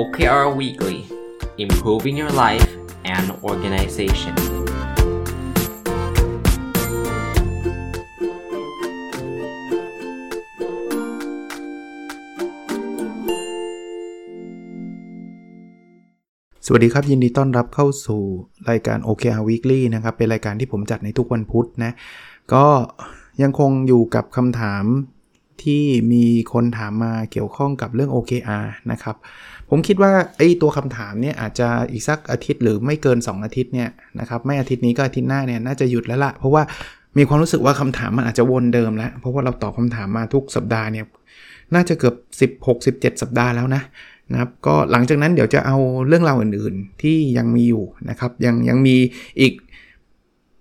OKR Weekly Improving Your Life and Organization สวัสดีครับ ยินดีต้อนรับเข้าสู่รายการ OKR Weekly นะครับ เป็นรายการที่ผมจัดในทุกวันพุธนะ ก็ยังคงอยู่กับคำถาม ที่มีคนถามมาเกี่ยวข้องกับเรื่อง OKR นะครับ ผมคิดว่าไอ้ตัวคำถามเนี่ยอาจจะอีกสักอาทิตย์หรือไม่เกิน 2 อาทิตย์เนี่ยนะครับไม่อาทิตย์นี้ก็อาทิตย์หน้าเนี่ยน่าจะหยุดแล้วละเพราะว่ามีความรู้สึกว่าคำถามมันอาจจะวนเดิมแล้ว เพราะว่าเราตอบคาถามมาทุกสัปดาห์เนี่ยน่าจะเกือบ 16 17 สัปดาห์แล้วนะนะครับก็หลังจากนั้นเดี๋ยวจะเอาเรื่องราวอื่นๆ ที่ยังมีอยู่นะครับยังยังมีอีก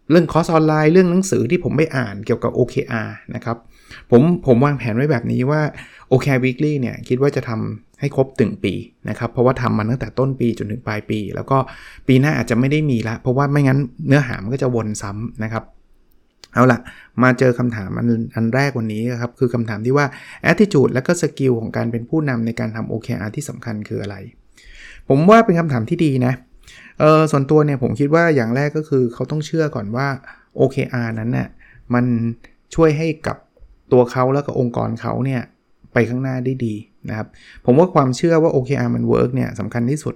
เรื่องคอร์สออนไลน์เรื่องหนังสือที่ผมไม่อ่านเกี่ยวกับ OKR นะครับ ผมผมวางแผนไว้แบบนี้ว่า OKR Weekly เนี่ยคิดว่าจะทำให้ครบถึงปีนะครับ เพราะว่าทำมาตั้งแต่ต้นปีจนถึงปลายปี แล้วก็ปีหน้าอาจจะไม่ได้มีละ เพราะว่าไม่งั้นเนื้อหามันก็จะวนซ้ำนะครับเอาละมาเจอคำถามอันอันแรกวันนี้ครับ คือคำถามที่ว่า attitude และก็ skill ของการเป็นผู้นำในการทำ OKR ที่สำคัญคืออะไร ผมว่าเป็นคำถามที่ดีนะเออส่วนตัวเนี่ยผมคิดว่าอย่างแรกก็คือเขาต้องเชื่อก่อนว่า OKR นั้นเนี่ยมันช่วยให้กับ ตัวเขาแล้วก็องค์กรเขาเนี่ยไปข้างหน้าได้ดีนะครับ ผมว่าความเชื่อว่า OKR มัน work เนี่ยสำคัญที่สุด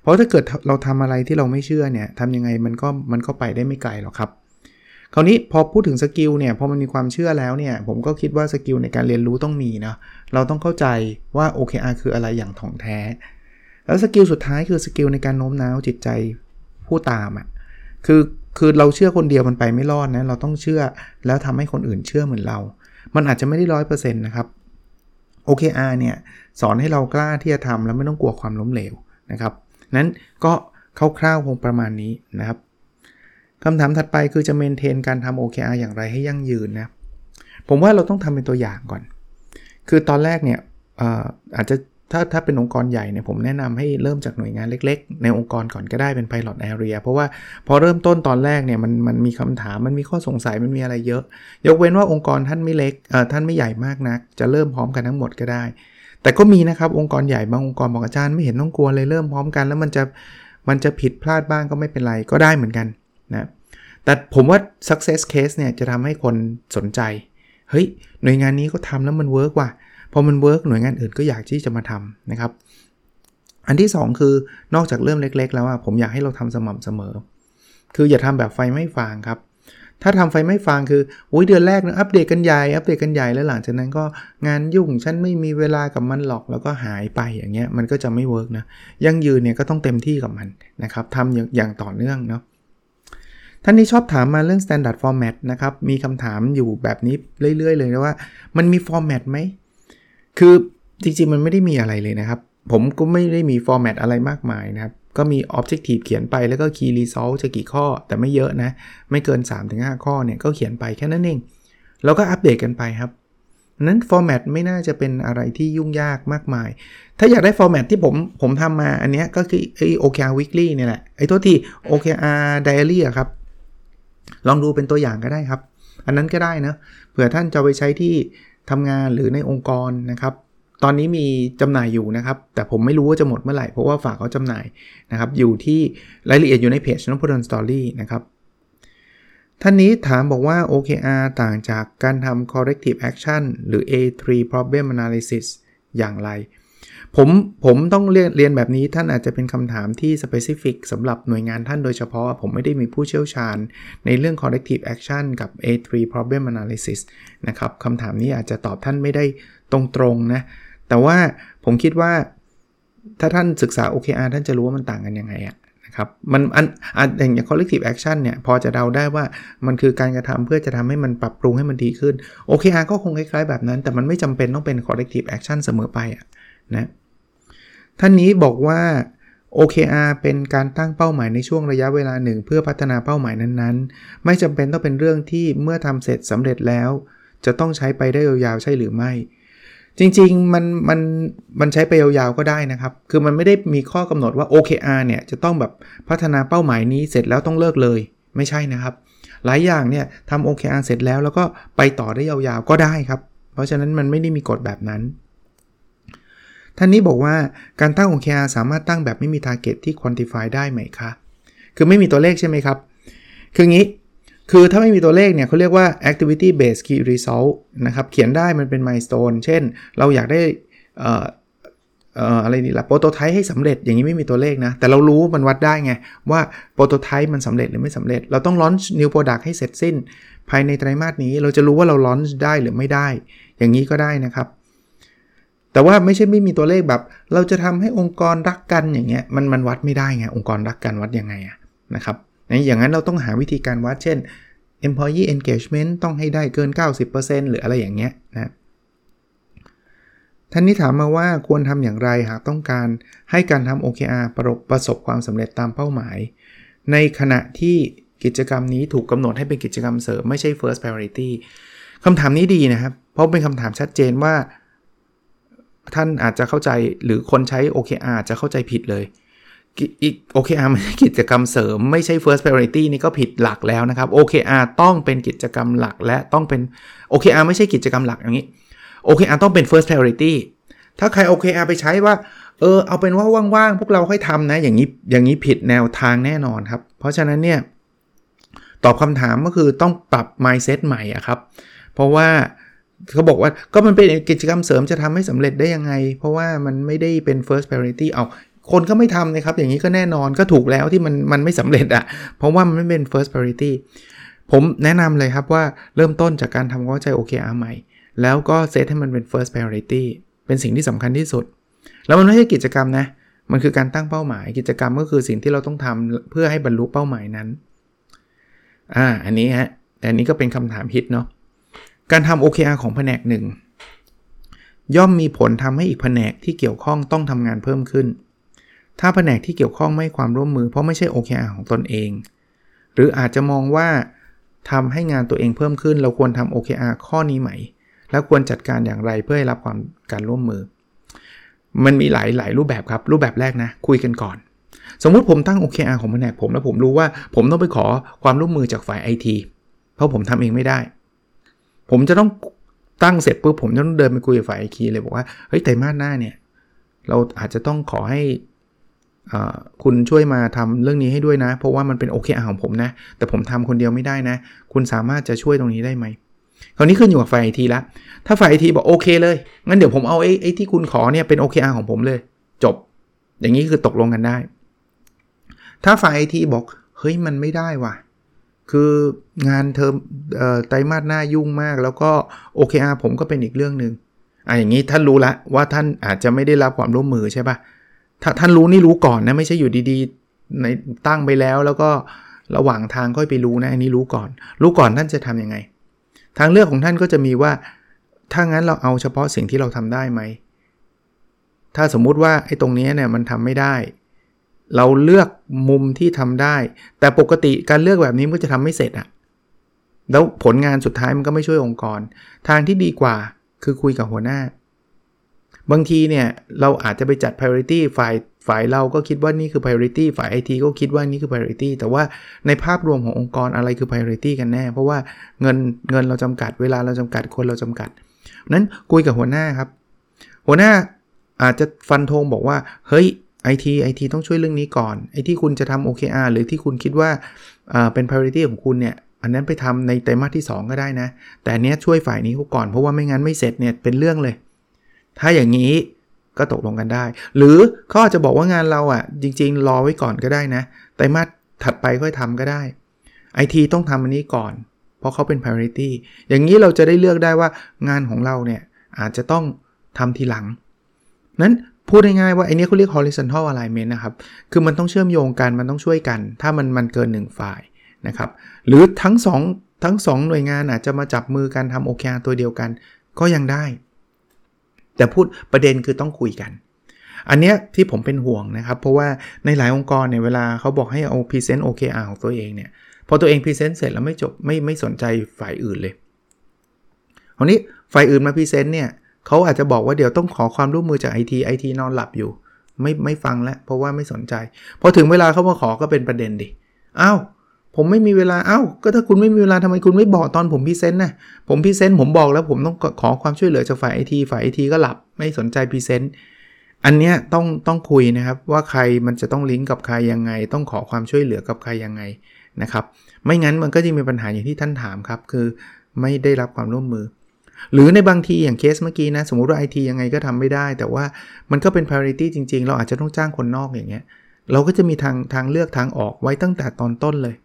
เพราะถ้าเกิดเราทำอะไรที่เราไม่เชื่อเนี่ยทำยังไงมันก็มันก็ไปได้ไม่ไกลหรอกครับ คราวนี้พอพูดถึง skill เนี่ยพอมันมีความเชื่อแล้วเนี่ยผมก็คิดว่า skill ในการเรียนรู้ต้องมีนะเราต้องเข้าใจว่า OKR คืออะไรอย่างถ่องแท้ แล้ว skill สุดท้ายคือ skill ในการโน้มน้าวจิตใจผู้ตามอะ่ะคือคือเราเชื่อคนเดียวมันไปไม่รอดนะเราต้องเชื่อแล้วทำให้คนอื่นเชื่อเหมือนเรา มันอาจจะไม่ได้ร้อยเปอร์เซ็นต์นะครับ OKR เนี่ยสอนให้เรากล้าที่จะทำแล้วไม่ต้องกลัวความล้มเหลวนะครับ นั้นก็คร่าวๆคงประมาณนี้นะครับคำถามถัดไปคือจะ maintain การทำ OKR อย่างไรให้ยั่งยืนนะ ผมว่าเราต้องทำเป็นตัวอย่างก่อน คือตอนแรกเนี่ยอาจจะ ถ้าถ้าเป็นองค์กรใหญ่เนี่ยผมแนะนำให้เริ่มจากหน่วยงานเล็ก ๆ ในองค์กรก่อนก็ได้เป็น pilot area เพราะว่าพอเริ่มต้นตอนแรกเนี่ยมันมันมีคำถามมันมีข้อสงสัยมันมีอะไรเยอะ ยกเว้นว่าองค์กรท่านไม่เล็กเอ่อท่านไม่ใหญ่มากนัก จะเริ่มพร้อมกันทั้งหมดก็ได้ แต่ก็มีนะครับองค์กรใหญ่บางองค์กรบอกอาจารย์ไม่เห็นต้องกลัวเลยเริ่มพร้อมกัน แล้วมันจะมันจะผิดพลาดบ้างก็ไม่เป็นไรก็ได้เหมือนกันนะแต่ผมว่า success case เนี่ยจะทำให้คนสนใจเฮ้ยหน่วยงานนี้ก็ทำแล้วมัน work ว่ะ พอมัน work หน่วยงานอื่นก็อยากที่จะมาทำนะครับ อันที่ 2 คือนอกจากเริ่มเล็ก ๆ แล้วว่าผมอยากให้เราทำสม่ำเสมอ คืออย่าทำแบบไฟไหม้ฟางครับ ถ้าทำไฟไหม้ฟางคือโอ้ยเดือนแรกนะอัปเดตกันใหญ่อัปเดตกันใหญ่แล้วหลังจากนั้นก็งานยุ่งฉันไม่มีเวลากับมันหรอกแล้วก็หายไปอย่างเงี้ยมันก็จะไม่ work นะยั่งยืนเนี่ยก็ต้องเต็มที่กับมันนะครับทำอย่างต่อเนื่องเนาะท่านนี้ชอบถามมาเรื่อง standard format นะครับ มีคำถามอยู่แบบนี้เรื่อย ๆ เลยนะว่า มันมี format ไหม คือจริงๆ มันไม่ได้มีอะไรเลยนะครับ ผมก็ไม่ได้มี format อะไรมากมายนะครับ ก็มี objective เขียนไปแล้วก็ key result จะกี่ข้อแต่ไม่เยอะนะ ไม่เกิน 3-5 ข้อเนี่ยก็เขียนไปแค่นั้นเอง แล้วก็อัปเดตกันไปครับนั้น format ไม่น่าจะเป็นอะไรที่ยุ่งยากมากมาย ถ้าอยากได้ format ที่ผมผมทำมาอันนี้ก็คือไอ้ OKR weekly เนี่ยแหละไอ้ตัวที่ OKR diary อะครับ ลองดูเป็นตัวอย่างก็ได้ครับ อันนั้นก็ได้นะเผื่อท่านจะไปใช้ที่ ทำงานหรือในองค์กรนะครับ ตอนนี้มีจำหน่ายอยู่นะครับ แต่ผมไม่รู้ว่าจะหมดเมื่อไหร่ เพราะว่าฝากเขาจำหน่ายนะครับ อยู่ที่รายละเอียดอยู่ในเพจนพดลสตอรี่นะครับท่านนี้ถามบอกว่า OKR ต่างจากการทำ corrective action หรือ A3 problem analysis อย่างไร ผมผมต้องเรียนเรียนแบบนี้ท่านอาจจะเป็นคำถามที่ specific สำหรับหน่วยงานท่านโดยเฉพาะ ผมไม่ได้มีผู้เชี่ยวชาญ ในเรื่อง corrective action กับ A3 problem analysis นะครับคำถามนี้อาจจะตอบท่านไม่ได้ตรงๆนะ แต่ว่าผมคิดว่า ถ้าท่านศึกษา OKR ท่านจะรู้ว่ามันต่างกันยังไงอะนะครับมันอันอันอย่าง collective action เนี่ย พอจะเดาได้ว่ามันคือการกระทำเพื่อจะทำให้มันปรับปรุงให้มันดีขึ้น OKR ก็คงคล้ายๆแบบนั้น แต่มันไม่จำเป็นต้องเป็น collective action เสมอไปอะ นะท่านนี้บอกว่า OKR เป็นการตั้งเป้าหมายในช่วงระยะเวลาหนึ่ง เพื่อพัฒนาเป้าหมายนั้นๆ ไม่จำเป็นต้องเป็นเรื่องที่เมื่อทำเสร็จสำเร็จแล้ว จะต้องใช้ไปได้ยาวๆใช่หรือไม่ จริงๆมันมันมันใช้ไปยาวๆก็ได้นะครับ คือมันไม่ได้มีข้อกำหนดว่า OKR เนี่ยจะต้องแบบพัฒนาเป้าหมายนี้เสร็จแล้วต้องเลิกเลย ไม่ใช่นะครับ หลายอย่างเนี่ยทำ OKR เสร็จแล้วแล้วก็ไปต่อได้ยาวๆก็ได้ครับ เพราะฉะนั้นมันไม่ได้มีกฎแบบนั้น ท่านนี้บอกว่าการตั้ง OKR สามารถตั้งแบบไม่มี target ที่ quantify ได้ไหมคะ คือไม่มีตัวเลขใช่ไหมครับ คืองี้ คือถ้าไม่มีตัวเลขเนี่ยเขาเรียกว่า activity based key result นะครับ เขียนได้มันเป็น milestone เช่น เราอยากได้เอ่ออะไรนี่ละโปรโตไทป์ให้สำเร็จอย่างนี้ไม่มีตัวเลขนะ แต่เรารู้มันวัดได้ไง ว่าโปรโตไทป์มันสำเร็จหรือไม่สำเร็จ เราต้อง launch new product ให้เสร็จสิ้น ภายในไตรมาสนี้เราจะรู้ว่าเรา launch ได้หรือไม่ได้ อย่างนี้ก็ได้นะครับ แต่ว่าไม่ใช่ไม่มีตัวเลขแบบ เราจะทำให้องค์กรรักกันอย่างเงี้ยมันมันวัดไม่ได้ไงองค์กรรักกันวัดยังไงอะนะครับอย่างนั้นเราต้องหาวิธีการวัดเช่น employee engagement ต้องให้ได้เกิน 90%หรืออะไรอย่างเงี้ยนะท่านนี้ถามมาว่าควรทำอย่างไรหากต้องการให้การทำ OKR ประประสบความสำเร็จตามเป้าหมาย ในขณะที่กิจกรรมนี้ถูกกำหนดให้เป็นกิจกรรมเสริมไม่ใช่ first priority คำถามนี้ดีนะครับ เพราะเป็นคำถามชัดเจนว่า ท่านอาจจะเข้าใจหรือคนใช้ OKR อาจจะเข้าใจผิดเลยอีก OKR ไม่ใช่กิจกรรมเสริมไม่ใช่ first priority นี่ก็ผิดหลักแล้วนะครับ OKR ต้องเป็นกิจกรรมหลักและต้องเป็น OKR ไม่ใช่กิจกรรมหลักอย่างนี้ OKR ต้องเป็น first priority ถ้าใคร OKR ไปใช้ว่า เออเอาเป็นว่าว่างๆ พวกเราค่อยทำนะ อย่างนี้อย่างนี้ผิดแนวทางแน่นอนครับ เพราะฉะนั้นเนี่ย ตอบคำถามก็คือต้องปรับ mindset ใหม่อะครับ เพราะว่า เขาบอกว่าก็มันเป็นกิจกรรมเสริมจะทำให้สำเร็จได้ยังไง เพราะว่ามันไม่ได้เป็น first priority เอาคนก็ไม่ทำนะครับ อย่างนี้ก็แน่นอนก็ถูกแล้วที่มันมันไม่สำเร็จอะ่ะ เพราะว่ามันไม่เป็น first priority ผมแนะนำเลยครับว่าเริ่มต้นจากการทำความเข้าใจ OKR ใหม่ แล้วก็เซตให้มันเป็น first priority เป็นสิ่งที่สำคัญที่สุด แล้วมันไม่ใช่กิจกรรมนะ มันคือการตั้งเป้าหมาย กิจกรรมก็คือสิ่งที่เราต้องทำเพื่อให้บรรลุเป้าหมายนั้น อ่า อันนี้ฮะแต่อันนี้ก็เป็นคำถามฮิตเนาะ การทำ OKR ของแผนกหนึ่งย่อมมีผลทำให้อีกแผนกที่เกี่ยวข้องต้องทำงานเพิ่มขึ้น ถ้าแผนกที่เกี่ยวข้องไม่ความร่วมมือเพราะไม่ใช่ OKR ของตนเอง หรืออาจจะมองว่าทำให้งานตัวเองเพิ่มขึ้น เราควรทำ OKR ข้อนี้ไหม แล้วควรจัดการอย่างไรเพื่อให้รับความการร่วมมือ มันมีหลายหลายรูปแบบครับ รูปแบบแรกนะ คุยกันก่อน สมมุติผมตั้ง OKR ของแผนกผมแล้วผมรู้ว่าผมต้องไปขอความร่วมมือจากฝ่าย IT เพราะผมทำเองไม่ได้ ผมจะต้องตั้งเสร็จปุ๊บผมจะต้องเดินไปคุยกับฝ่ายไอคีเลยบอกว่าเฮ้ยไตรมาสหน้าเนี่ย เราอาจจะต้องขอให้คุณช่วยมาทำเรื่องนี้ให้ด้วยนะ เพราะว่ามันเป็นโอเคอาของผมนะ แต่ผมทำคนเดียวไม่ได้นะ คุณสามารถจะช่วยตรงนี้ได้ไหมคราวนี้ขึ้นอยู่กับฝ่ายไอทีละถ้าฝ่ายไอทีบอกโอเคเลยงั้นเดี๋ยวผมเอาไอ้ไอ้ที่คุณขอเนี่ยเป็นโอเคอาของผมเลย จบ อย่างนี้คือตกลงกันได้ ถ้าฝ่ายไอทีบอกเฮ้ยมันไม่ได้ว่ะ คืองานเทอมไตรมาสหน้ายุ่งมาก แล้วก็ OKR ผมก็เป็นอีกเรื่องหนึ่งอะอย่างนี้ท่านรู้ละว่าท่านอาจจะไม่ได้รับความร่วมมือใช่ปะถ้าท่านรู้นี่รู้ก่อนนะไม่ใช่อยู่ดีๆในตั้งไปแล้วแล้วก็ระหว่างทางค่อยไปรู้นะอันนี้รู้ก่อน รู้ก่อนท่านจะทํำยังไง ทางเลือกของท่านก็จะมีว่าถ้างั้นเราเอาเฉพาะสิ่งที่เราทำได้ไหมถ้าสมมุติว่าไอ้ตรงนี้เนี่ยมันทำไม่ได้ เราเลือกมุมที่ทำได้ แต่ปกติการเลือกแบบนี้มันจะทำไม่เสร็จอะแล้วผลงานสุดท้ายมันก็ไม่ช่วยองค์กร ทางที่ดีกว่าคือคุยกับหัวหน้า บางทีเนี่ยเราอาจจะไปจัด priority ฝ่ายฝ่ายเราก็คิดว่านี่คือ priority ฝ่าย IT ก็คิดว่านี่คือ priority แต่ว่าในภาพรวมขององค์กรอะไรคือ priority กันแน่ เพราะว่าเงินเงินเราจำกัดเวลาเราจำกัดคนเราจำกัด นั้นคุยกับหัวหน้าครับ หัวหน้าอาจจะฟันธงบอกว่า เฮ้ย IT IT ต้องช่วยเรื่องนี้ก่อน ไอที่คุณจะทำ OKR หรือที่คุณคิดว่าเป็น priority ของคุณเนี่ย อันนั้นไปทำในไตรมาสที่ 2 ก็ได้นะ แต่เนี้ยช่วยฝ่ายนี้ก่อน เพราะว่าไม่งั้นไม่เสร็จเนี่ยเป็นเรื่องเลย ถ้าอย่างนี้ก็ตกลงกันได้ หรือเขาอาจจะบอกว่างานเราอะ่ะ จริง ๆ รอไว้ก่อนก็ได้นะ ไตรมาสถัดไปค่อยทำก็ได้ไอทีต้องทำอันนี้ก่อน เพราะเขาเป็น priority อย่างนี้เราจะได้เลือกได้ว่างานของเราเนี่ยอาจจะต้องทำทีหลัง นั้น พูดง่ายๆว่าไอเนี้ยเขาเรียก horizontal alignment นะครับ คือมันต้องเชื่อมโยงกัน มันต้องช่วยกัน ถ้ามันมันเกิน 1 ฝ่ายนะครับ หรือทั้ง 2 ทั้ง 2 หน่วยงานอาจจะมาจับมือกันทำ OKR ตัวเดียวกัน ก็ยังได้ แต่พูดประเด็นคือต้องคุยกัน อันเนี้ยที่ผมเป็นห่วงนะครับ เพราะว่าในหลายองค์กรเนี่ยเวลาเขาบอกให้เอาพรีเซนต์ OKR ของตัวเองเนี่ยพอตัวเอง present เสร็จแล้วก็จบไม่ไม่สนใจฝ่ายอื่นเลยคราวนี้ฝ่ายอื่นมา present เนี่ย เขาอาจจะบอกว่าเดี๋ยวต้องขอความร่วมมือจากไอทีไอทีนอนหลับอยู่ ไม่ไม่ฟังแล้วเพราะว่าไม่สนใจ พอถึงเวลาเขามาขอก็เป็นประเด็นดิอ้าวผมไม่มีเวลาอ้าวก็ถ้าคุณไม่มีเวลาทำไมคุณไม่บอกตอนผม present นะผม present ผมบอกแล้วผมต้องขอความช่วยเหลือจากฝ่ายไอทีฝ่ายไอทีก็หลับไม่สนใจ present อันเนี้ยต้องต้องคุยนะครับว่าใครมันจะต้องลิงก์กับใครยังไง ต้องขอความช่วยเหลือกับใครยังไงนะครับ ไม่งั้นมันก็จะมีปัญหาอย่างที่ท่านถามครับ คือไม่ได้รับความร่วมมือ หรือในบางทีอย่างเคสเมื่อกี้นะ สมมุติว่าไอทียังไงก็ทำไม่ได้ แต่ว่ามันก็เป็น priority จริง ๆ เราอาจจะต้องจ้างคนนอกอย่างเงี้ย เราก็จะมีทางทางเลือกทางออกไว้ตั้งแต่ตอนต้นเลย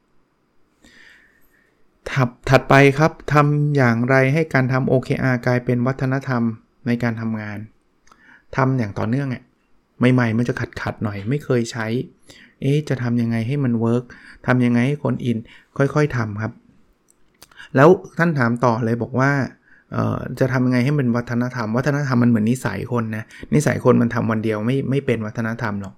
ถัดถัดไปครับทำอย่างไรให้การทำ OKR กลายเป็นวัฒนธรรมในการทำงานทำอย่างต่อเนื่องอะใหม่ๆ มันจะขัดขัดหน่อยไม่เคยใช้ เอ๊จะทำยังไงให้มันเวิร์กทำยังไงให้คนอิน ค่อยๆทำครับ แล้วท่านถามต่อเลยบอกว่า จะทำยังไงให้เป็นวัฒนธรรม วัฒนธรรมมันเหมือนนิสัยคนนะนิสัยคนมันทำวันเดียวไม่ไม่เป็นวัฒนธรรมหรอก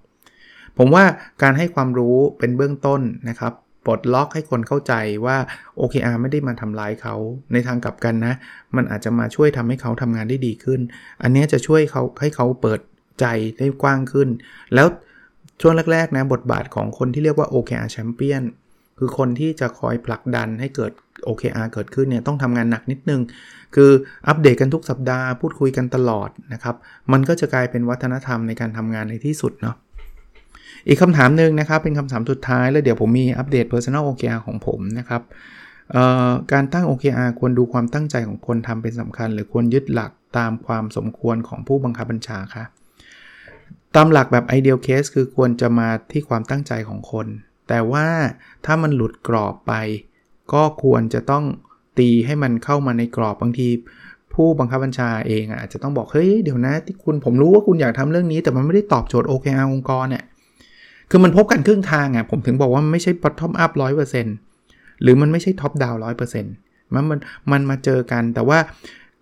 ผมว่าการให้ความรู้เป็นเบื้องต้นนะครับปลดล็อกให้คนเข้าใจว่า OKR ไม่ได้มาทำร้ายเขาในทางกลับกันนะ มันอาจจะมาช่วยทำให้เขาทำงานได้ดีขึ้น อันนี้จะช่วยเขาให้เขาเปิดใจได้กว้างขึ้น แล้วช่วงแรกๆนะบทบาทของคนที่เรียกว่า OKR Champion คือคนที่จะคอยผลักดันให้เกิด OKR เกิดขึ้นเนี่ยต้องทำงานหนักนิดนึง คืออัปเดตกันทุกสัปดาห์พูดคุยกันตลอดนะครับ มันก็จะกลายเป็นวัฒนธรรมในการทำงานในที่สุดเนาะอีกคำถามหนึ่งนะครับ เป็นคำถามสุดท้าย แล้วเดี๋ยวผมมีอัปเดต Personal OKR ของผมนะครับการตั้ง OKR ควรดูความตั้งใจของคนทำเป็นสำคัญ หรือควรยึดหลักตามความสมควรของผู้บังคับบัญชาคะตามหลักแบบ ideal case คือควรจะมาที่ความตั้งใจของคน แต่ว่าถ้ามันหลุดกรอบไป ก็ควรจะต้องตีให้มันเข้ามาในกรอบบางที ผู้บังคับบัญชาเองอาจจะต้องบอกเฮ้ยเดี๋ยวนะที่คุณผมรู้ว่าคุณอยากทำเรื่องนี้ แต่มันไม่ได้ตอบโจทย์ OKR องค์กรเนี่ยคือมันพบกันครึ่งทางอะผมถึงบอกว่ามันไม่ใช่ bottom up ร้อยเปอร์เซ็นต์หรือมันไม่ใช่ top down ร้อยเปอร์เซ็นต์มันมันมันมาเจอกันแต่ว่า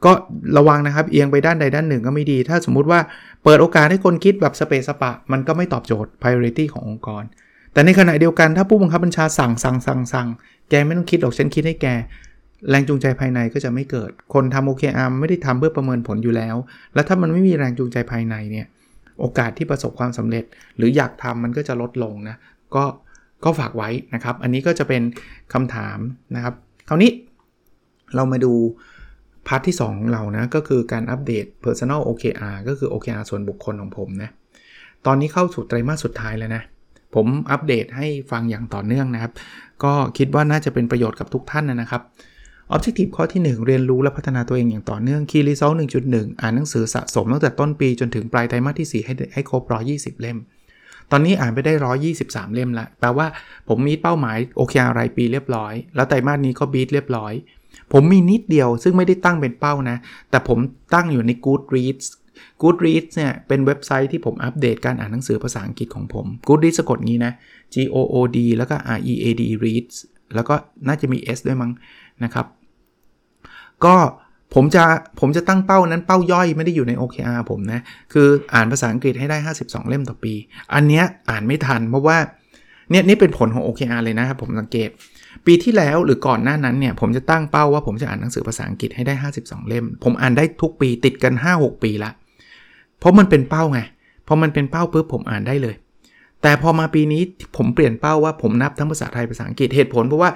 ก็ระวังนะครับเอียงไปด้านใดด้านหนึ่งก็ไม่ดี ถ้าสมมุติว่าเปิดโอกาสให้คนคิดแบบสะเปะสะปะ มันก็ไม่ตอบโจทย์ priority ขององค์กร แต่ในขณะเดียวกันถ้าผู้บังคับบัญชาสั่งสั่งสั่งสั่งแกไม่ต้องคิดหรอกฉันคิดให้แก แรงจูงใจภายในก็จะไม่เกิด คนทำ OKR ไม่ได้ทำเพื่อประเมินผลอยู่แล้ว แล้วถ้ามันไม่มีแรงจูงใจภายในเนี่ยโอกาสที่ประสบความสำเร็จ หรืออยากทำมันก็จะลดลงนะก็ก็ฝากไว้นะครับ อันนี้ก็จะเป็นคำถามนะครับคราวนี้เรามาดู part ที่2ของเรานะ ก็คือการอัปเดต Personal OKR ก็คือ OKR ส่วนบุคคลของผมนะ ตอนนี้เข้าสู่ไตรมาสสุดท้ายแล้วนะ ผมอัปเดตให้ฟังอย่างต่อเนื่องนะครับ ก็คิดว่าน่าจะเป็นประโยชน์กับทุกท่านนะครับ Objective ข้อที่ 1 เรียนรู้และพัฒนาตัวเองอย่างต่อเนื่อง Key Result 1.1 อ่านหนังสือสะสมตั้งแต่ต้นปีจนถึงปลายไตรมาสที่ 4 ให้ให้ครบ120 เล่ม ตอนนี้อ่านไปได้ 123 เล่มล้วแปลว่าผมมีเป้าหมายโอเครายปีเรียบร้อย แล้วไตรมาสนี้ก็บีทเรียบร้อย ผมมีนิดเดียวซึ่งไม่ได้ตั้งเป็นเป้านะ แต่ผมตั้งอยู่ใน Goodreads Goodreads เนี่ยเป็นเว็บไซต์ที่ผมอัปเดตการอ่านหนังสือภาษาอังกฤษของผม Goodreads สะกดงี้นะ G O O D แล้วก็ R E A D reads แล้วก็น่าจะมี S ด้วยมั้งนะครับ ก็ผมจะผมจะตั้งเป้านั้นเป้าย่อยไม่ได้อยู่ใน OKR ผมนะ คืออ่านภาษาอังกฤษให้ได้ 52 เล่มต่อปี อันเนี้ยอ่านไม่ทันเพราะว่าเนี่ยนี่เป็นผลของ OKR เลยนะครับผมสังเกต ปีที่แล้วหรือก่อนหน้านั้นเนี่ยผมจะตั้งเป้าว่าผมจะอ่านหนังสือภาษาอังกฤษให้ได้ 52 เล่ม ผมอ่านได้ทุกปีติดกัน 5-6 ปีละ เพราะมันเป็นเป้าไงพอมันเป็นเป้าปุ๊บผมอ่านได้เลย แต่พอมาปีนี้ผมเปลี่ยนเป้าว่าผมนับทั้งภาษาไทยภาษาอังกฤษเหตุผลเพราะว่า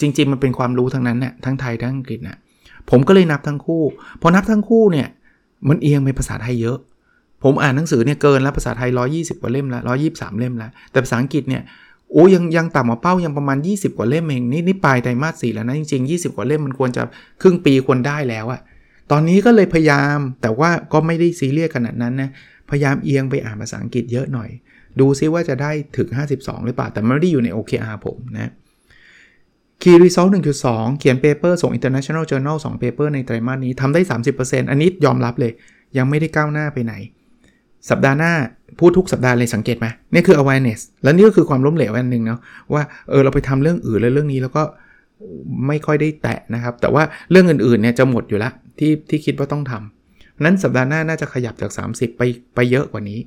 จริง ๆ มันเป็นความรู้ทั้งนั้นเนี่ยทั้งไทยทั้งอังกฤษนะผมก็เลยนับทั้งคู่ พอนับทั้งคู่เนี่ยมันเอียงไปภาษาไทยเยอะ ผมอ่านหนังสือเนี่ยเกินแล้วภาษาไทย 120 กว่าเล่มล้ว123 เล่มล้วแต่ภาษาอังกฤษเนี่ยโอ้ยังยังต่ำกว่าเป้ายังประมาณ 20 กว่าเล่มเองนี่นี่ปลายไตรมาสสี่แล้วนะจริงๆ 20 กว่าเล่มมันควรจะครึ่งปีควรได้แล้วอะ ตอนนี้ก็เลยพยายามแต่ว่าก็ไม่ได้ซีเรียสขนาดนั้นนะ พยายามเอียงไปอ่านภาษาอังกฤษเยอะหน่อย ดูซิว่าจะได้ถึง 52 หรือเปล่า แต่ไม่ได้อยู่ใน OKR ผมนะ Key Result 1.2 เขียนเปเปอร์ส่ง International Journal 2 paper ในไตรมาสนี้ทำได้ 30%อันนี้ยอมรับเลย ยังไม่ได้ก้าวหน้าไปไหน สัปดาห์หน้าพูดทุกสัปดาห์เลยสังเกตไหมนี่คือ awareness และนี่ก็คือความล้มเหลวอันหนึ่งเนาะว่าเออเราไปทำเรื่องอื่นแล้วเรื่องนี้แล้วก็ไม่ค่อยได้แตะนะครับ แต่ว่าเรื่องอื่นๆเนี่ยจะหมดอยู่และ ที่ที่คิดว่าต้องทำนั้นสัปดาห์หน้าน่าจะขยับจาก 30 ไปไปเยอะกว่านี้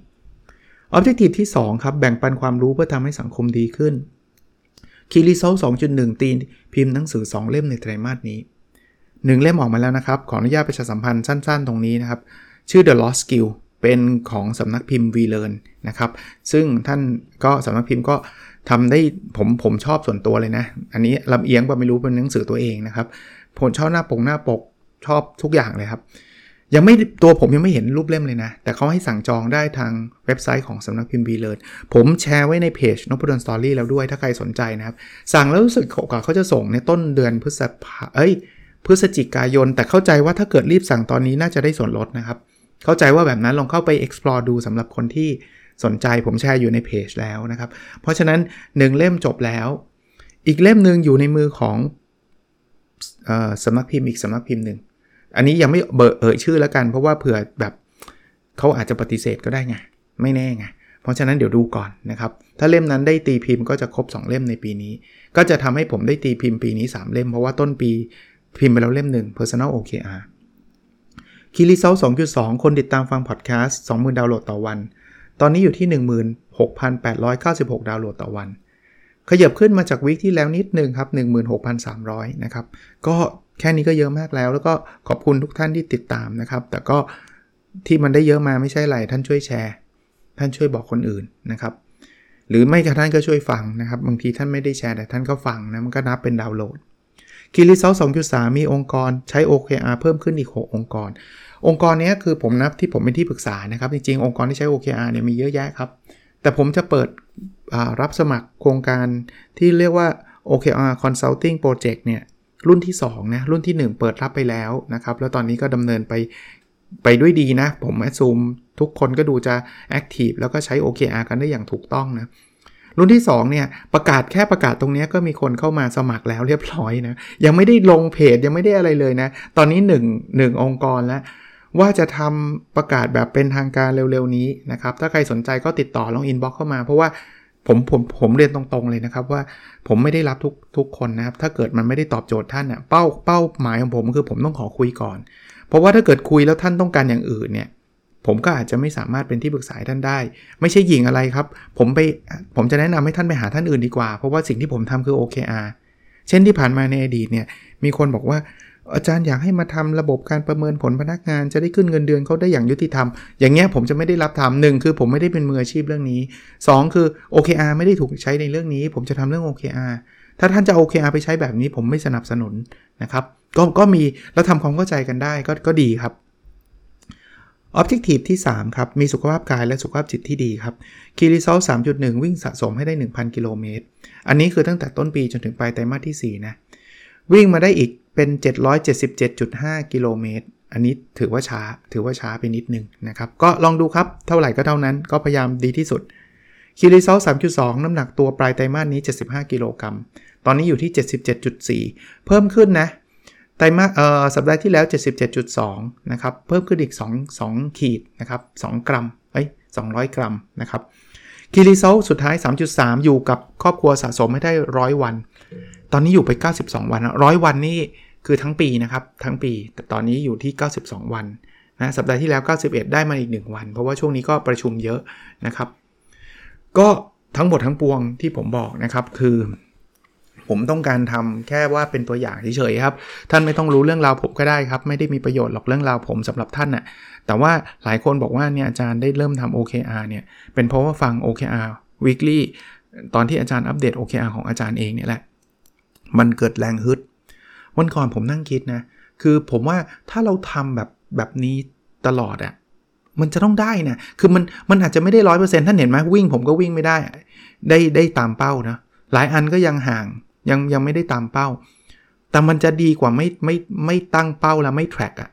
Objective ที่ 2 ครับ แบ่งปันความรู้เพื่อทำให้สังคมดีขึ้นคีรีโซ2.1 ตีน พิมพ์หนังสือ 2 เล่มในไตรมาสนี้ 1 เล่มออกมาแล้วนะครับ ขออนุญาตประชาสัมพันธ์สั้นๆ ตรงนี้นะครับ ชื่อ The Lost Skill เป็นของสำนักพิมพ์ VLearn นะครับ ซึ่งท่านก็สำนักพิมพ์ก็ทำได้ผมผมชอบส่วนตัวเลยนะ อันนี้ลำเอียงก็ไม่รู้เป็นหนังสือตัวเองนะครับผมชอบหน้าปกหน้าปก ชอบทุกอย่างเลยครับ ยังไม่ตัวผมยังไม่เห็นรูปเล่มเลยนะ แต่เขาให้สั่งจองได้ทางเว็บไซต์ของสำนักพิมพ์บีเลยผมแชร์ไว้ในเพจนพดลสตอรี่แล้วด้วยถ้าใครสนใจนะครับ สั่งแล้วรู้สึกเขาเขาจะส่งในต้นเดือนพฤษภาเอ้ยพฤศจิกายน แต่เข้าใจว่าถ้าเกิดรีบสั่งตอนนี้น่าจะได้ส่วนลดนะครับ เข้าใจว่าแบบนั้นลองเข้าไป explore ดูสำหรับคนที่สนใจผมแชร์อยู่ในเพจแล้วนะครับ เพราะฉะนั้น 1 เล่มจบแล้ว อีกเล่มหนึ่งอยู่ในมือของอสำนักพิมพ์อีกสำนักพิมพ์หนึ่ง อันนี้ยังไม่เบอร์เอ่ยชื่อแล้วกัน เพราะว่าเผื่อแบบเขาอาจจะปฏิเสธก็ได้ไง ไม่แน่ไง เพราะฉะนั้นเดี๋ยวดูก่อนนะครับ ถ้าเล่มนั้นได้ตีพิมพ์ก็จะครบ 2 เล่มในปีนี้ ก็จะทำให้ผมได้ตีพิมพ์ปีนี้ 3 เล่ม เพราะว่าต้นปีพิมพ์ไปแล้วเล่มหนึ่ง Personal OKR Key Result 2.2 คนติดตามฟังพอดแคสต์ 20,000 ดาวน์โหลดต่อวัน ตอนนี้อยู่ที่ 16,896 ดาวน์โหลดต่อวัน ขยับขึ้นมาจาก week ที่แล้วนิดนึงครับ 16,300 นะครับ ก็ แค่นี้ก็เยอะมากแล้ว แล้วก็ขอบคุณทุกท่านที่ติดตามนะครับ แต่ก็ที่มันได้เยอะมาไม่ใช่ไรท่านช่วยแชร์ ท่านช่วยบอกคนอื่นนะครับ หรือไม่กระท่านก็ช่วยฟังนะครับ บางทีท่านไม่ได้แชร์แต่ท่านก็ฟังนะมันก็นับเป็นดาวน์โหลดคีรีเซล2.3มีองค์กรใช้ OKR เพิ่มขึ้นอีก 6 องค์กร องค์กรนี้คือผมนับที่ผมเป็นที่ปรึกษานะครับ จริงๆ องค์กรที่ใช้ OKR เนี่ยมีเยอะแยะครับ แต่ผมจะเปิดรับสมัครโครงการที่เรียกว่า OKR Consulting Project เนี่ย รุ่นที่2นะรุ่นที่ 1 เปิดรับไปแล้วนะครับ แล้วตอนนี้ก็ดำเนินไปไปด้วยดีนะ ผม assume ทุกคนก็ดูจะ Active แล้วก็ใช้ OKR กันได้อย่างถูกต้องนะรุ่นที่2เนี่ยประกาศแค่ประกาศตรงนี้ก็มีคนเข้ามาสมัครแล้วเรียบร้อยนะยังไม่ได้ลงเพจยังไม่ได้อะไรเลยนะ ตอนนี้1 1องค์กรแล้ว ว่าจะทำประกาศแบบเป็นทางการเร็วๆนี้นะครับ ถ้าใครสนใจก็ติดต่อลอง inbox เข้ามา เพราะว่า ผมผมผมเรียนตรงๆเลยนะครับว่าผมไม่ได้รับทุกทุกคนนะครับ ถ้าเกิดมันไม่ได้ตอบโจทย์ท่านเนี่ยเป้าเป้าหมายของผมคือผมต้องขอคุยก่อน เพราะว่าถ้าเกิดคุยแล้วท่านต้องการอย่างอื่นเนี่ยผมก็อาจจะไม่สามารถเป็นที่ปรึกษาท่านได้ ไม่ใช่หยิงอะไรครับ ผมไปผมจะแนะนำให้ท่านไปหาท่านอื่นดีกว่า เพราะว่าสิ่งที่ผมทำคือ OKR เช่นที่ผ่านมาในอดีตเนี่ยมีคนบอกว่า อาจารย์อยากให้มาทำระบบการประเมินผลพนักงานจะได้ขึ้นเงินเดือนเขาได้อย่างยุติธรรม อย่างเงี้ยผมจะไม่ได้รับทำหนึ่งคือผมไม่ได้เป็นมืออาชีพเรื่องนี้ 2 คือ OKR ไม่ได้ถูกใช้ในเรื่องนี้ ผมจะทำเรื่อง OKR ถ้าท่านจะ OKR ไปใช้แบบนี้ผมไม่สนับสนุนนะครับ ก็ก็มีแล้วทำความเข้าใจกันได้ก็ก็ดีครับ Objective ที่ 3 ครับ มีสุขภาพกายและสุขภาพจิตที่ดีครับ k ีรี s อล3.1 วิ่งสะสมให้ได้ 1,000 กิโลเมตร อันนี้คือตั้งแต่ต้นปีจนถึงปลายไตรมาสที่ 4 นะ วิ่งมาได้อีก เป็น 777.5 กิโลเมตร อันนี้ถือว่าช้า ถือว่าช้าไปนิดนึงนะครับ ก็ลองดูครับ เท่าไหร่ก็เท่านั้น ก็พยายามดีที่สุด k ีรี s อล3.2 น้ำหนักตัวปลายไตรมาสนี้ 75 กิโลกรัม ตอนนี้อยู่ที่ 77.4 เพิ่มขึ้นนะ ไตรมาส เอ่อ สัปดาห์ที่แล้ว 77.2 นะครับ เพิ่มขึ้นอีก 2 2 ขีดนะครับ 2 กรัม เอ้ย 200 กรัมนะครับคีรีโซลสุดท้าย 3.3 อยู่กับครอบครัวสะสมให้ได้ 100 วัน ตอนนี้อยู่ไป 92 วันร้อยวันนี่ คือทั้งปีนะครับทั้งปี แต่ตอนนี้อยู่ที่ 92 วันนะสัปดาห์ที่แล้ว 91 ได้มาอีก 1 วัน เพราะว่าช่วงนี้ก็ประชุมเยอะนะครับ ก็ทั้งหมดทั้งปวงที่ผมบอกนะครับคือ ผมต้องการทำแค่ว่าเป็นตัวอย่างเฉยๆครับ ท่านไม่ต้องรู้เรื่องราวผมก็ได้ครับ ไม่ได้มีประโยชน์หรอกเรื่องราวผมสำหรับท่านนะ่ะแต่ว่าหลายคนบอกว่าเนี่ยอาจารย์ได้เริ่มทำ OKR เนี่ยเป็นเพราะว่าฟัง OKR weekly ตอนที่อาจารย์อัปเดต OKR ของอาจารย์เองเนี่ยแหละมันเกิดแรงฮึด วันก่อนผมนั่งคิดนะ คือผมว่าถ้าเราทำแบบแบบนี้ตลอดอะ่ะมันจะต้องได้นะคือมันมันอาจจะไม่ได้ร้อยเปอร์เซ็นต์ท่านเห็นไหมวิ่งผมก็วิ่งไม่ได้ ได้ได้ตามเป้านะ หลายอันก็ยังห่างยังยังไม่ได้ตามเป้า แต่มันจะดีกว่าไม่ไม่ไม่ตั้งเป้าแล้วไม่ track อะ่ะ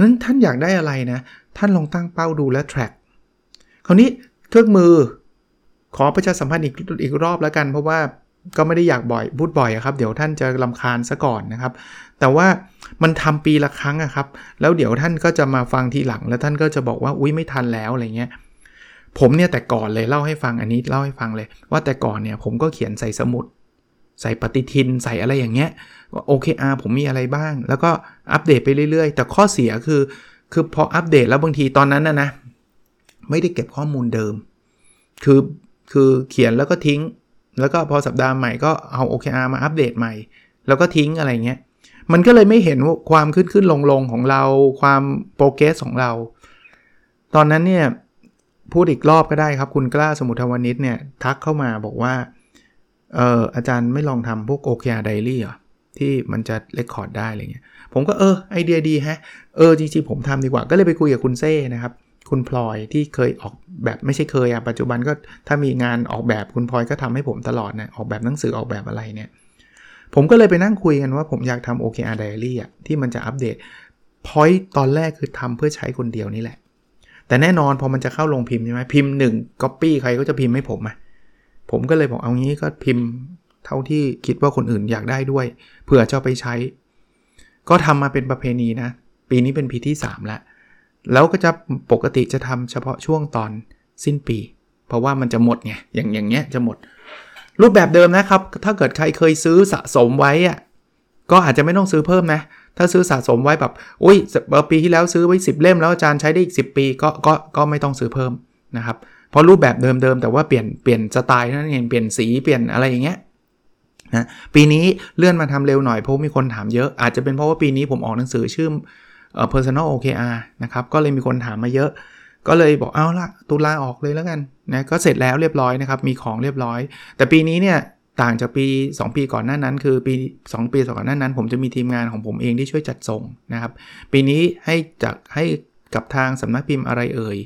นั้นท่านอยากได้อะไรนะ ท่านลองตั้งเป้าดูและ track คราวนี้เครื่องมือขอประชาสัมพันธ์อีกอีกรอบแล้วกัน เพราะว่า ก็ไม่ได้อยากบ่อยพูดบ่อยครับ เดี๋ยวท่านจะลำคาญซะก่อนนะครับ แต่ว่ามันทำปีละครั้งอะครับ แล้วเดี๋ยวท่านก็จะมาฟังทีหลัง แล้วท่านก็จะบอกว่าอุ้ยไม่ทันแล้วอะไรเงี้ยผมเนี่ยแต่ก่อนเลยเล่าให้ฟังอันนี้เล่าให้ฟังเลย ว่าแต่ก่อนเนี่ยผมก็เขียนใส่สมุด ใส่ปฏิทินใส่อะไรอย่างเงี้ยว่าโอเคอาผมมีอะไรบ้าง แล้วก็อัปเดตไปเรื่อยๆ แต่ข้อเสียคือคือพออัปเดตแล้วบางทีตอนนั้นนะนะไม่ได้เก็บข้อมูลเดิม คือคือเขียนแล้วก็ทิ้ง แล้วก็พอสัปดาห์ใหม่ก็เอา OKR มาอัปเดตใหม่ แล้วก็ทิ้งอะไรเงี้ย มันก็เลยไม่เห็นความขึ้นขึ้นลงลงของเรา ความ progress ของเรา ตอนนั้นเนี่ยพูดอีกรอบก็ได้ครับ คุณกล้าสมุทรวณิชเนี่ยทักเข้ามาบอกว่า เอออาจารย์ไม่ลองทำพวก OKR Diary เหรอที่มันจะ record ได้อะไรเงี้ย ผมก็เออไอเดียดีฮะ เออจริงๆผมทำดีกว่า ก็เลยไปคุยกับคุณเซ่นะครับ คุณพลอยที่เคยออกแบบไม่ใช่เคยอะปัจจุบันก็ถ้ามีงานออกแบบคุณพลอยก็ทำให้ผมตลอดนะออกแบบหนังสือออกแบบอะไรเนี่ย ผมก็เลยไปนั่งคุยกันว่าผมอยากทำ OKR Diary อะที่มันจะอัปเดต point ตอนแรกคือทำเพื่อใช้คนเดียวนี่แหละ แต่แน่นอนพอมันจะเข้าลงพิมพ์ใช่ไหมพิมพ์หนึ่งก๊อปปี้ใครก็จะพิมพ์ให้ผมอะผมก็เลยบอกเอางี้ก็พิมพ์เท่าที่คิดว่าคนอื่นอยากได้ด้วยเผื่อจะไปใช้ ก็ทำมาเป็นประเพณีนะ ปีนี้เป็นปีที่ 3 แล้ว แล้วก็จะปกติจะทำเฉพาะช่วงตอนสิ้นปี เพราะว่ามันจะหมดไงอย่างอย่างเงี้ยจะหมด รูปแบบเดิมนะครับ ถ้าเกิดใครเคยซื้อสะสมไว้อะก็อาจจะไม่ต้องซื้อเพิ่มนะ ถ้าซื้อสะสมไว้แบบอุ้ยปีที่แล้วซื้อไว้ 10 เล่มแล้วอาจารย์ใช้ได้อีก 10 ปีก็ก็ก็ไม่ต้องซื้อเพิ่มนะครับเพราะรูปแบบเดิมๆแต่ว่าเปลี่ยนเปลี่ยนสไตล์นั่นเองเปลี่ยนสีเปลี่ยนอะไรอย่างเงี้ยนะปีนี้เลื่อนมาทำเร็วหน่อยเพราะมีคนถามเยอะอาจจะเป็นเพราะว่าปีนี้ผมออกหนังสือชื่อ personal OKR นะครับก็เลยมีคนถามมาเยอะ ก็เลยบอกเอาละตุลาออกเลยแล้วกันนะก็เสร็จแล้วเรียบร้อยนะครับมีของเรียบร้อย แต่ปีนี้เนี่ยต่างจากปี 2 ปีก่อนหน้านั้น คือปี 2 ปีก่อนหน้านั้น ผมจะมีทีมงานของผมเองที่ช่วยจัดส่งนะครับ ปีนี้ให้จากให้กับทางสำนักพิมพ์อะไรเอ่ย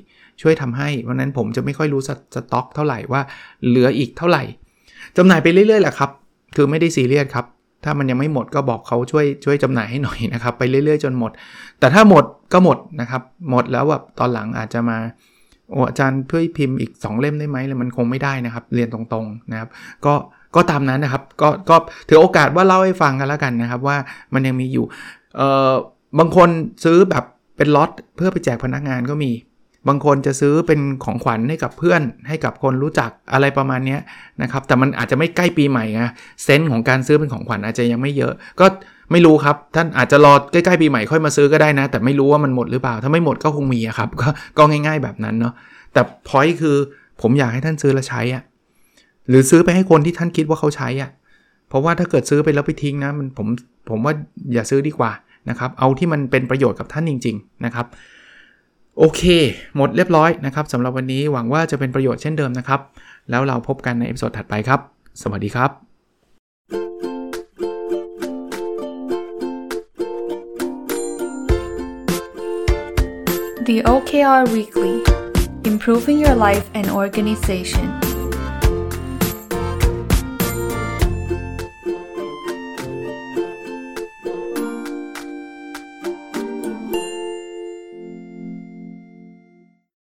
ช่วยทำให้วันนั้นผมจะไม่ค่อยรู้สต็อกเท่าไหร่ว่าเหลืออีกเท่าไหร่จำหน่ายไปเรื่อยๆแหละครับ คือไม่ได้ซีเรียสครับ ถ้ามันยังไม่หมดก็บอกเขาช่วยช่วยจำหน่ายให้หน่อยนะครับ ไปเรื่อยๆ จนหมด แต่ถ้าหมดก็หมดนะครับ หมดแล้วแบบตอนหลังอาจจะมาโอ้อาจารย์ช่วยพิมพ์อีก 2 เล่มได้ไหมเลยมันคงไม่ได้นะครับ เรียนตรงๆนะครับ ก็ก็ตามนั้นนะครับ ก็ก็ถือโอกาสว่าเล่าให้ฟังกันแล้วกันนะครับ ว่ามันยังมีอยู่เอ่อบางคนซื้อแบบเป็นล็อตเพื่อไปแจกพนักงานก็มี บางคนจะซื้อเป็นของขวัญให้กับเพื่อนให้กับคนรู้จักอะไรประมาณนี้นะครับ แต่มันอาจจะไม่ใกล้ปีใหม่ไงเซนส์ของการซื้อเป็นของขวัญอาจจะยังไม่เยอะ ก็ไม่รู้ครับ ท่านอาจจะรอใกล้ๆปีใหม่ค่อยมาซื้อก็ได้นะ แต่ไม่รู้ว่ามันหมดหรือเปล่า ถ้าไม่หมดก็คงมีครับกก็ง่ายๆแบบนั้นเนาะแต่พอยคือผมอยากให้ท่านซื้อแล้วใช้อะหรือซื้อไปให้คนที่ท่านคิดว่าเขาใช้อะเพราะว่าถ้าเกิดซื้อไปแล้วไปทิ้งนะมันผมผมว่าอย่าซื้อดีกว่านะครับเอาที่มันเป็นประโยชน์กับท่านจริง ๆ นะครับ โอเค หมดเรียบร้อยนะครับสำหรับวันนี้หวังว่าจะเป็นประโยชน์เช่นเดิมนะครับ แล้วเราพบกันใน episode ถัดไปครับ สวัสดีครับ The OKR Weekly Improving Your Life and Organization